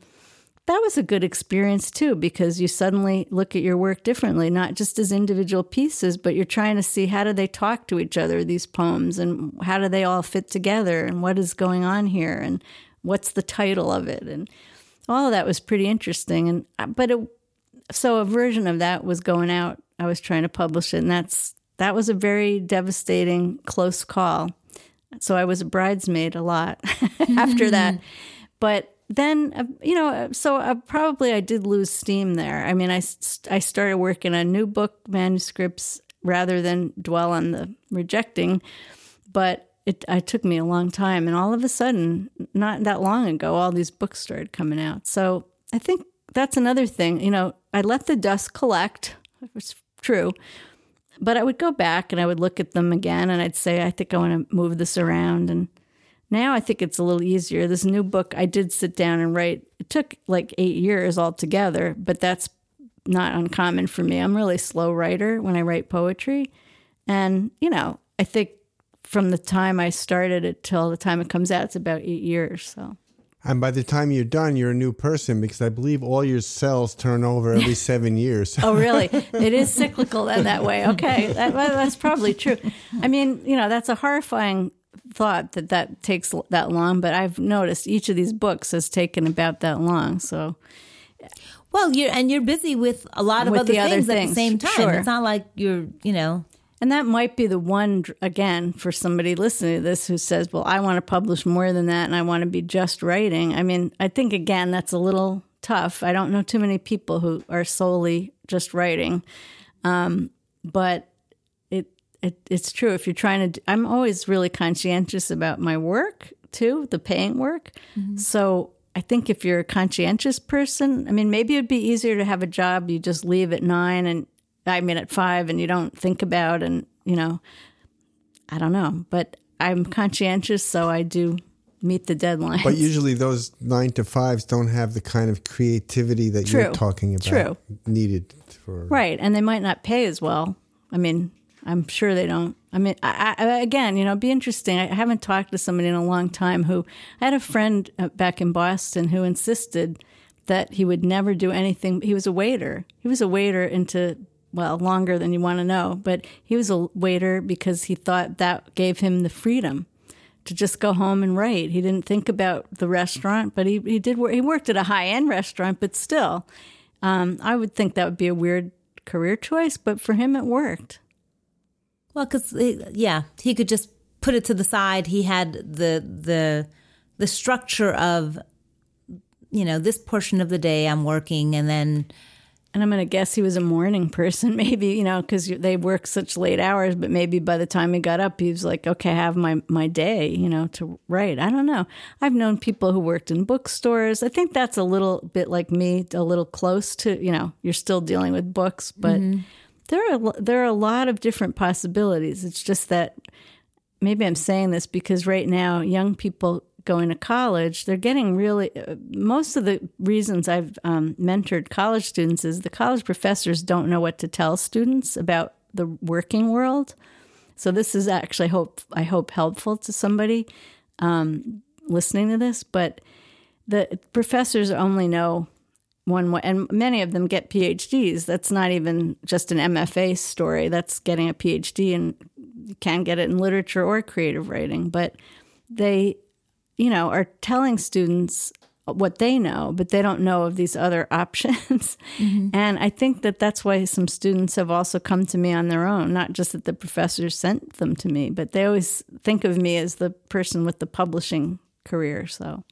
that was a good experience too, because you suddenly look at your work differently, not just as individual pieces, but you're trying to see how do they talk to each other, these poems, and how do they all fit together, and what is going on here, and what's the title of it. And all of that was pretty interesting. And, uh, but it, so a version of that was going out. I was trying to publish it, and that's that was a very devastating, close call. So I was a bridesmaid a lot (laughs) after that. (laughs) But then, uh, you know, uh, so uh, probably I did lose steam there. I mean, I, I started working on new book manuscripts rather than dwell on the rejecting. But it, it took me a long time. And all of a sudden, not that long ago, all these books started coming out. So I think that's another thing. You know, I let the dust collect. It's true but I would go back and I would look at them again and I'd say, I think I want to move this around. And now I think it's a little easier. This new book, I did sit down and write. It took like eight years altogether, but that's not uncommon for me. I'm really slow writer when I write poetry. And, you know, I think from the time I started it till the time it comes out, it's about eight years. So and by the time you're done, you're a new person because I believe all your cells turn over every (laughs) seven years. oh, really? (laughs) It is cyclical then that way. Okay, that, that's probably true. I mean, you know, that's a horrifying thought that that takes that long, but I've noticed each of these books has taken about that long. So, well, you're and you're busy with a lot of with other, things other, things at the same time. Sure. It's not like you're, you know, and that might be the one, again, for somebody listening to this who says, well, I want to publish more than that and I want to be just writing. I mean, I think, again, that's a little tough. I don't know too many people who are solely just writing. Um, but it, it, it's true. If you're trying to, I'm always really conscientious about my work too, the paying work. Mm-hmm. So I think if you're a conscientious person, I mean, maybe it'd be easier to have a job you just leave at nine and I mean, at five and you don't think about, and, you know, I don't know. But I'm conscientious, so I do meet the deadline. But usually those nine to fives don't have the kind of creativity that True. you're talking about True. needed for. Right. And they might not pay as well. I mean, I'm sure they don't. I mean, I, I, again, you know, it'd be interesting. I haven't talked to somebody in a long time who I had a friend uh, back in Boston who insisted that he would never do anything. He was a waiter. He was a waiter into well, longer than you want to know, but he was a waiter because he thought that gave him the freedom to just go home and write. He didn't think about the restaurant, but he, he did work. He worked at a high end restaurant, but still, um, I would think that would be a weird career choice, but for him, it worked. Well, because yeah, he could just put it to the side. He had the the the structure of you know this portion of the day I'm working, and then and I'm going to guess he was a morning person, (laughs) maybe, you know, because they work such late hours, but maybe by the time he got up, he was like, okay, I have my, my day, you know, to write. I don't know. I've known people who worked in bookstores. I think that's a little bit like me, a little close to, you know, you're still dealing with books, but mm-hmm. There are, there are a lot of different possibilities. It's just that maybe I'm saying this because right now young people going to college, they're getting really. Uh, most of the reasons I've um, mentored college students is the college professors don't know what to tell students about the working world. So this is actually hope I hope helpful to somebody um, listening to this. But the professors only know one way, and many of them get PhDs. That's not even just an MFA story. That's getting a PhD, and you can get it in literature or creative writing. But they, you know, are telling students what they know, but they don't know of these other (laughs) options. Mm-hmm. And I think that that's why some students have also come to me on their own, not just that the professors sent them to me, but they always think of me as the person with the publishing career. So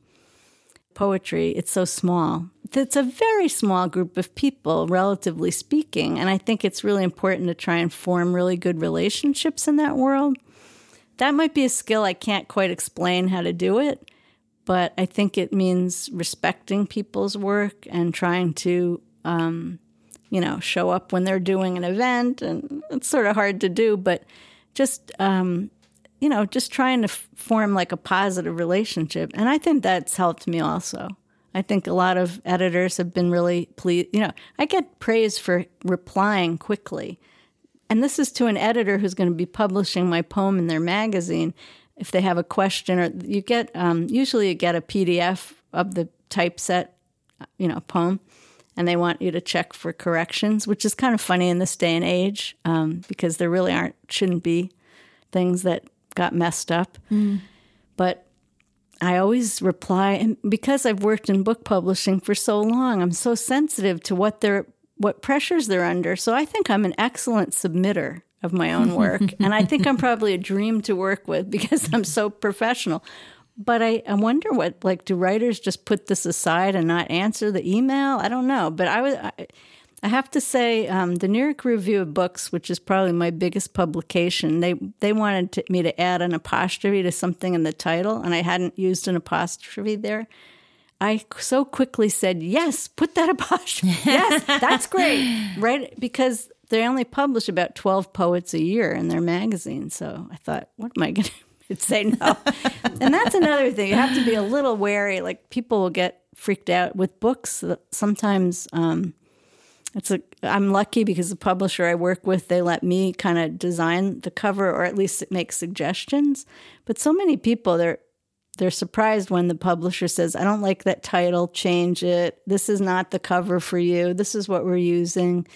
poetry, it's so small. It's a very small group of people, relatively speaking. And I think it's really important to try and form really good relationships in that world. That might be a skill I can't quite explain how to do it, but I think it means respecting people's work and trying to, um, you know, show up when they're doing an event. And it's sort of hard to do, but just um, you know, just trying to f- form like a positive relationship. And I think that's helped me also. I think a lot of editors have been really pleased. You know, I get praise for replying quickly. And this is to an editor who's going to be publishing my poem in their magazine. If they have a question, or you get, um, usually you get a PDF of the typeset, you know, poem, and they want you to check for corrections, which is kind of funny in this day and age um, because there really aren't, shouldn't be things that got messed up. Mm. But I always reply, and because I've worked in book publishing for so long, I'm so sensitive to what they're what pressures they're under. So I think I'm an excellent submitter of my own work, (laughs) and I think I'm probably a dream to work with because I'm so professional. But I, I wonder what like do writers just put this aside and not answer the email? I don't know. But I was. I, I have to say, um, the New York Review of Books, which is probably my biggest publication, they they wanted to, me to add an apostrophe to something in the title, and I hadn't used an apostrophe there. I so quickly said, "Yes, put that (laughs) apostrophe. Yes, that's great." (laughs) Right? Because they only publish about twelve poets a year in their magazine, so I thought, "What am I going (laughs) to?" say no. and that's another thing. You have to be a little wary. Like people will get freaked out with books. Sometimes um, it's a I'm lucky because the publisher I work with they let me kind of design the cover or at least make suggestions. But so many people they're they're surprised when the publisher says, "I don't like that title, change it. This is not the cover for you. This is what we're using."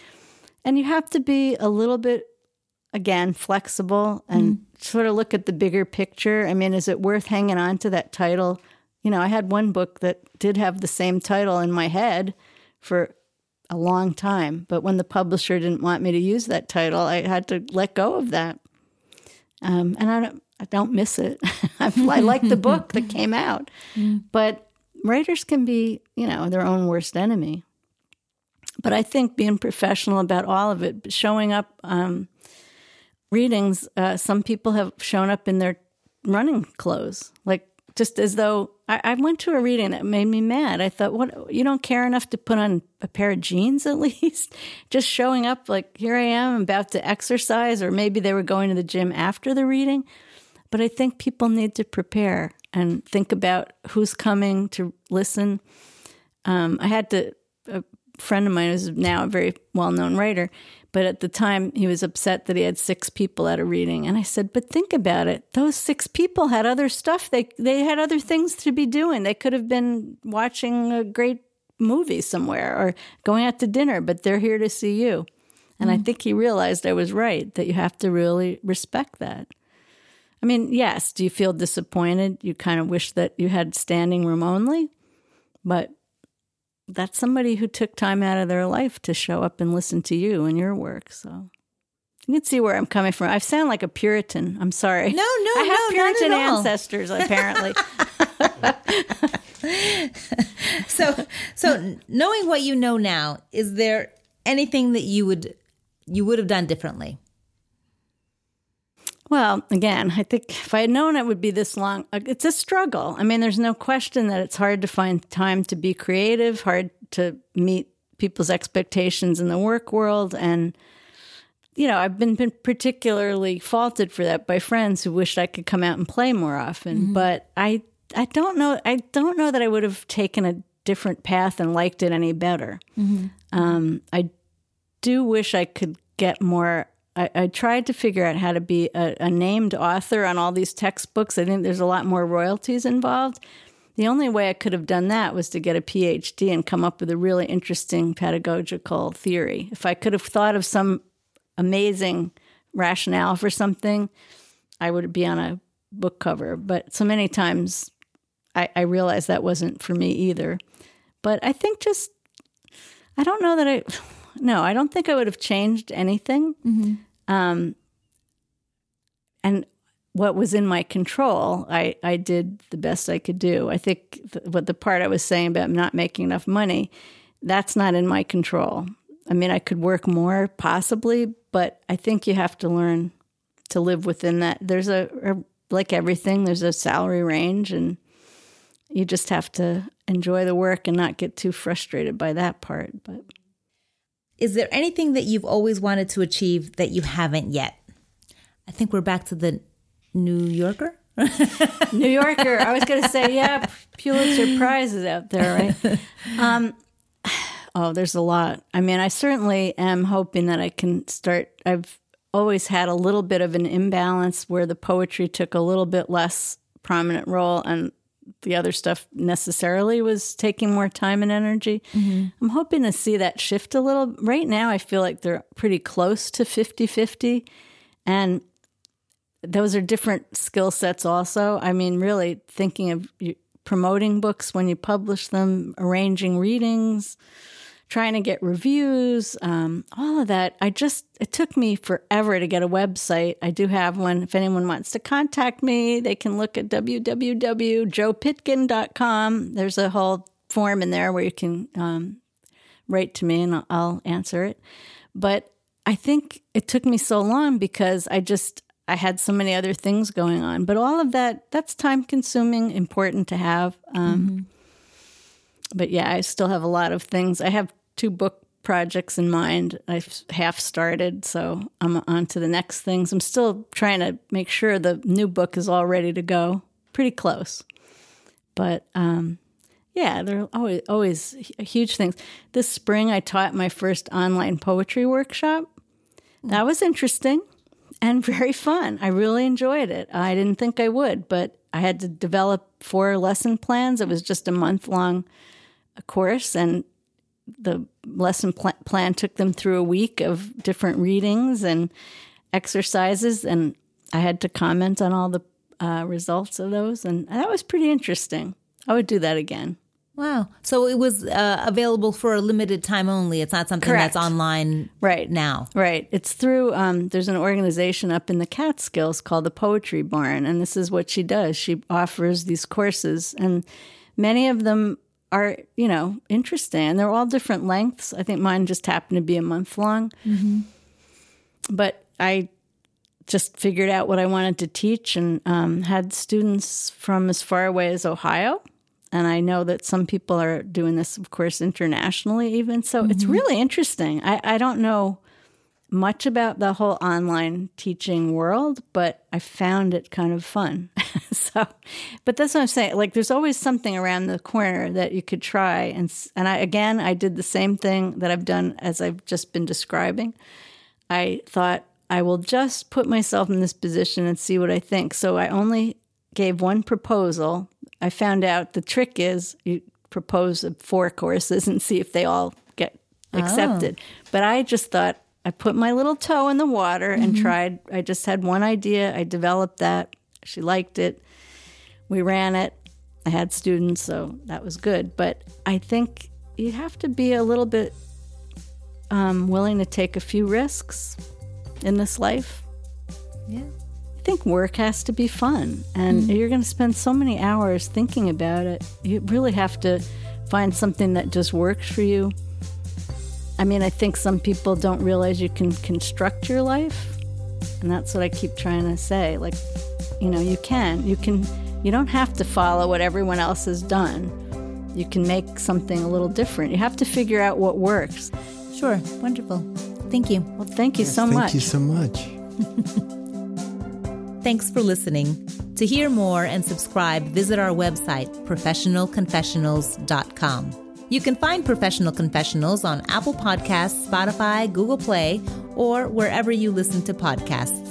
And you have to be a little bit again flexible and mm. sort of look at the bigger picture. I mean, is it worth hanging on to that title? You know, I had one book that did have the same title in my head for a long time. But when the publisher didn't want me to use that title, I had to let go of that. Um, and I don't, I don't miss it. (laughs) I, I like the book that came out, (laughs) but writers can be, you know, their own worst enemy. But I think being professional about all of it, showing up um, readings, uh, some people have shown up in their running clothes, like just as though I, I, went to a reading that made me mad. I thought, what, you don't care enough to put on a pair of jeans at (laughs) least? Just showing up, like, here I am about to exercise, or maybe they were going to the gym after the reading. But I think people need to prepare and think about who's coming to listen. Um, I had to, a friend of mine who's now a very well known writer, but at the time, he was upset that he had six people at a reading. And I said, But think about it. Those six people had other stuff. They, they had other things to be doing. They could have been watching a great movie somewhere or going out to dinner, but they're here to see you. And mm I think he realized I was right, that you have to really respect that. I mean, yes, do you feel disappointed? You kind of wish that you had standing room only, but that's somebody who took time out of their life to show up and listen to you and your work. So you can see where I'm coming from. I sound like a Puritan. I'm sorry. No, no, I have no, Puritan ancestors, apparently. (laughs) so, so knowing what you know now, is there anything that you would you would have done differently? Well, again, I think if I had known it would be this long, uh, it's a struggle. I mean, there's no question that it's hard to find time to be creative, hard to meet people's expectations in the work world. And, you know, I've been, been particularly faulted for that by friends who wished I could come out and play more often. Mm-hmm. But I I don't know. I don't know that I would have taken a different path and liked it any better. Um, I do wish I could get more. I, I tried to figure out how to be a, a named author on all these textbooks. I think there's a lot more royalties involved. The only way I could have done that was to get a PhD and come up with a really interesting pedagogical theory. If I could have thought of some amazing rationale for something, I would be on a book cover. But so many times I, I realized that wasn't for me either. But I think just, I don't know that I, no, I don't think I would have changed anything. Um, and what was in my control, I, I did the best I could do. I think th- what the part I was saying about not making enough money, that's not in my control. I mean, I could work more possibly, but I think you have to learn to live within that. There's a, a like everything, there's a salary range, and you just have to enjoy the work and not get too frustrated by that part. But Is there anything that you've always wanted to achieve that you haven't yet? I think we're back to the New Yorker. (laughs) New Yorker. I was going to say, yeah, Pulitzer Prize is out there, right? Um, (sighs) oh, there's a lot. I mean, I certainly am hoping that I can start. I've always had a little bit of an imbalance where the poetry took a little bit less prominent role and the other stuff necessarily was taking more time and energy. Mm-hmm. I'm hoping to see that shift a little. Right now, I feel like they're pretty close to 50 50. And those are different skill sets also i mean really thinking of promoting books when you publish them arranging readings trying to get reviews um, all of that. I just it took me forever to get a website. I do have one. If anyone wants to contact me they can look at www.jopitkin.com there's a whole form in there where you can um, write to me and I'll, answer it. But i think it took me so long because i just I had so many other things going on, but all of that, that's time consuming, important to have. Um, But yeah, I still have a lot of things. I have two book projects in mind. I've half started, so I'm on to the next things. I'm still trying to make sure the new book is all ready to go. Pretty close. But um, yeah, they're always, always huge things. This spring, I taught my first online poetry workshop. That was interesting and (laughs) very fun. I really enjoyed it. I didn't think I would, but I had to develop four lesson plans. It was just a month long course, and the lesson pl- plan took them through a week of different readings and exercises, and I had to comment on all the uh, results of those, and that was pretty interesting. I would do that again. Wow. So it was uh, available for a limited time only. It's not something Correct. that's online Right. now. Right. It's through, um, there's an organization up in the Catskills called the Poetry Barn. And this is what she does. She offers these courses, and many of them are, you know, interesting. And they're all different lengths. I think mine just happened to be a month long. But I just figured out what I wanted to teach and um, had students from as far away as Ohio. And I know that some people are doing this, of course, internationally, even. So it's really interesting. I, I don't know much about the whole online teaching world, but I found it kind of fun. (laughs) so, but that's what I'm saying. Like, there's always something around the corner that you could try. And and I again, I did the same thing that I've done as I've just been describing. I thought I will just put myself in this position and see what I think. So I only gave one proposal. I found out the trick is you propose four courses and see if they all get accepted. Oh. But I just thought I put my little toe in the water and mm-hmm. tried. I just had one idea. I developed that. She liked it. We ran it. I had students, so that was good. But I think you have to be a little bit um, willing to take a few risks in this life. Yeah. I think work has to be fun, and you're going to spend so many hours thinking about it. You really have to find something that just works for you. I mean, I think some people don't realize you can construct your life, and that's what I keep trying to say. Like, you know, you can. You can. You don't have to follow what everyone else has done. You can make something a little different. You have to figure out what works. Sure. Wonderful. Thank you. Well, thank you so Thank much. Thank you so much. (laughs) Thanks for listening. To hear more and subscribe, visit our website, professionalconfessionals.com. You can find Professional Confessionals on Apple Podcasts, Spotify, Google Play, or wherever you listen to podcasts.